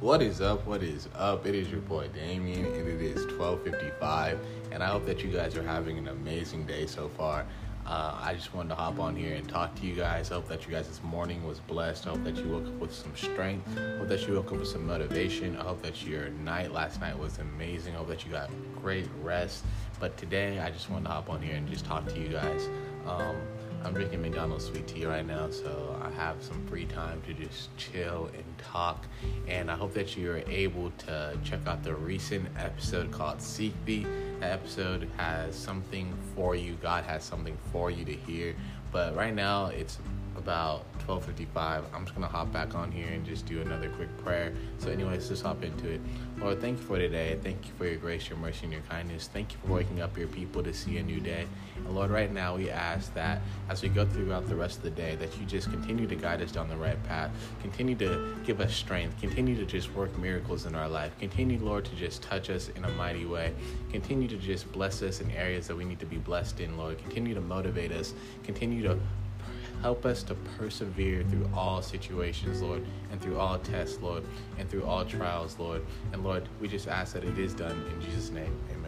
What is up? What is up? It is your boy Damien, and it is 12:55. And I hope that you guys are having an amazing day so far. Uh, I just wanted to hop on here and talk to you guys. Hope that you guys this morning was blessed. Hope that you woke up with some strength. Hope that you woke up with some motivation. I hope that your night last night was amazing. Hope that you got great rest. But today, I just wanted to hop on here and just talk to you guys. Um, I'm drinking McDonald's sweet tea right now, so I have some free time to just chill and talk. And I hope that you're able to check out the recent episode called Seek Thee. Episode has something for you. God has something for you to hear. But right now, it's about 12:55. I'm just gonna hop back on here and just do another quick prayer. So, anyways, let's hop into it. Lord, thank you for today. Thank you for your grace, your mercy, and your kindness. Thank you for waking up your people to see a new day. And Lord, right now we ask that as we go throughout the rest of the day, that you just continue to guide us down the right path. Continue to give us strength. Continue to just work miracles in our life. Continue, Lord, to just touch us in a mighty way. Continue to just bless us in areas that we need to be blessed in, Lord. Continue to motivate us. Continue to Help us to persevere through all situations, Lord, and through all tests, Lord, and through all trials, Lord. And Lord, we just ask that it is done in Jesus' name. Amen amen.